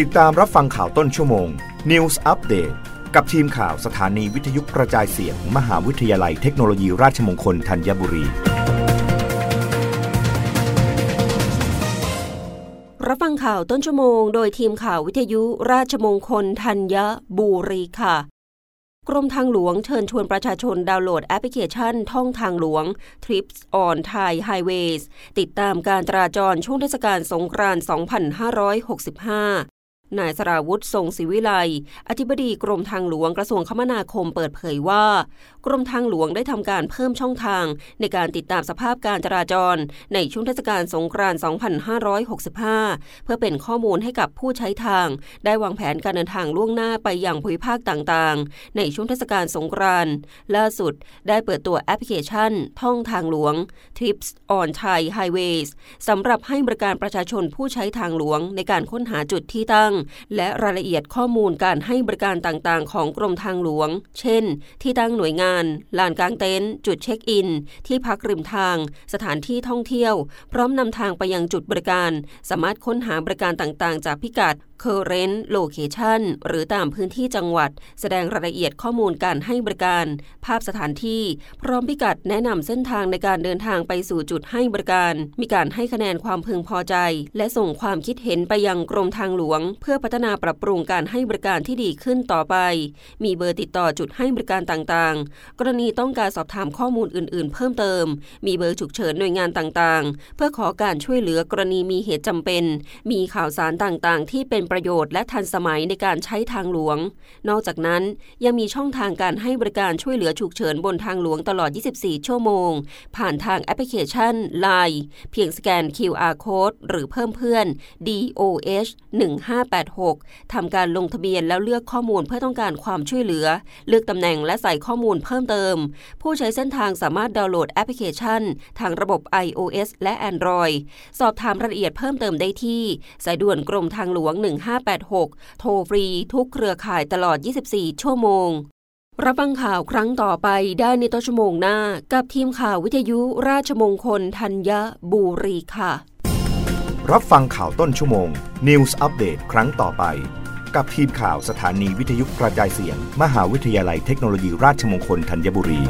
ติดตามรับฟังข่าวต้นชั่วโมง News Update กับทีมข่าวสถานีวิทยุกระจายเสียงมหาวิทยาลัยเทคโนโลยีราชมงคลธัญบุรี รับฟังข่าวต้นชั่วโมง โดยทีมข่าววิทยุราชมงคลธัญบุรีค่ะ กรมทางหลวงเชิญชวนประชาชนดาวน์โหลดแอปพลิเคชันท่องทางหลวง Trips on Thai Highways ติดตามการจราจรช่วงเทศกาลสงกรานต์ 2565 นายสราวุฒิทรงศิวิไลอธิบดีกรมทางหลวงกระทรวงคมนาคมเปิดเผยว่า กรมทางหลวงได้ทำการเพิ่มช่องทาง ในการติดตามสภาพการจราจร ในช่วงเทศกาลสงกรานต์ 2565 เพื่อเป็นข้อมูลให้กับผู้ใช้ทาง ได้วางแผนการเดินทางล่วงหน้าไปยังภูมิภาคต่างๆ ในช่วงเทศกาลสงกรานต์ล่าสุด ได้เปิดตัวแอปพลิเคชัน ท่องทางหลวง Trips on Thai Highways สำหรับให้บริการประชาชนผู้ใช้ทางหลวงในการค้นหาจุดที่ตั้งและรายละเอียดข้อมูลการให้บริการต่างๆ ของกรมทางหลวง เช่น ที่ตั้งหน่วยงาน ลานกลางเต็นท์ จุดเช็คอิน ที่พักริมทาง สถานที่ท่องเที่ยว พร้อมนำทางไปยังจุดบริการ สามารถค้นหาบริการต่างๆ จากพิกัด current location หรือตามพื้นที่จังหวัด แสดงรายละเอียดข้อมูลการให้บริการ ภาพสถานที่ พร้อมพิกัดแนะนำเส้นทางในการเดินทางไปสู่จุดให้บริการ มีการให้คะแนนความพึงพอใจ และส่งความคิดเห็นไปยังกรมทางหลวง เพื่อพัฒนาปรับปรุงการให้บริการที่ดีขึ้นต่อไป มีเบอร์ติดต่อจุดให้บริการต่างๆ กรณีต้องการสอบถามข้อมูลอื่น ๆ เพิ่มเติม มีเบอร์ฉุกเฉินหน่วยงานต่างๆ เพื่อขอการช่วยเหลือกรณีมีเหตุจำเป็น มีข่าวสารต่างๆ ที่เป็นประโยชน์และทันสมัยในการใช้ทางหลวง นอกจากนั้นยังมีช่องทางการให้บริการช่วยเหลือฉุกเฉินบนทางหลวงตลอด 24 ชั่วโมง ผ่านทางแอปพลิเคชัน Line เพียงสแกน QR Code หรือเพิ่มเพื่อน DOH 1586ทำการลงทะเบียนแล้วเลือกข้อมูลเพื่อต้องการความช่วยเหลือ เลือกตำแหน่งและใส่ข้อมูลเพิ่มเติม ผู้ใช้เส้นทางสามารถดาวน์โหลดแอปพลิเคชัน ทางระบบ iOS และ Android สอบถามรายละเอียดเพิ่มเติมได้ที่สายด่วนกรมทางหลวง1586 โทรฟรีทุกเครือข่ายตลอด 24 ชั่วโมง รับฟังข่าวครั้งต่อไปได้ในต้นชั่วโมงหน้า กับทีมข่าววิทยุราชมงคลธัญบุรีค่ะ รับฟังข่าวต้นชั่วโมง News อัปเดตครั้งต่อไป กับทีมข่าวสถานีวิทยุกระจายเสียง มหาวิทยาลัยเทคโนโลยีราชมงคลธัญบุรี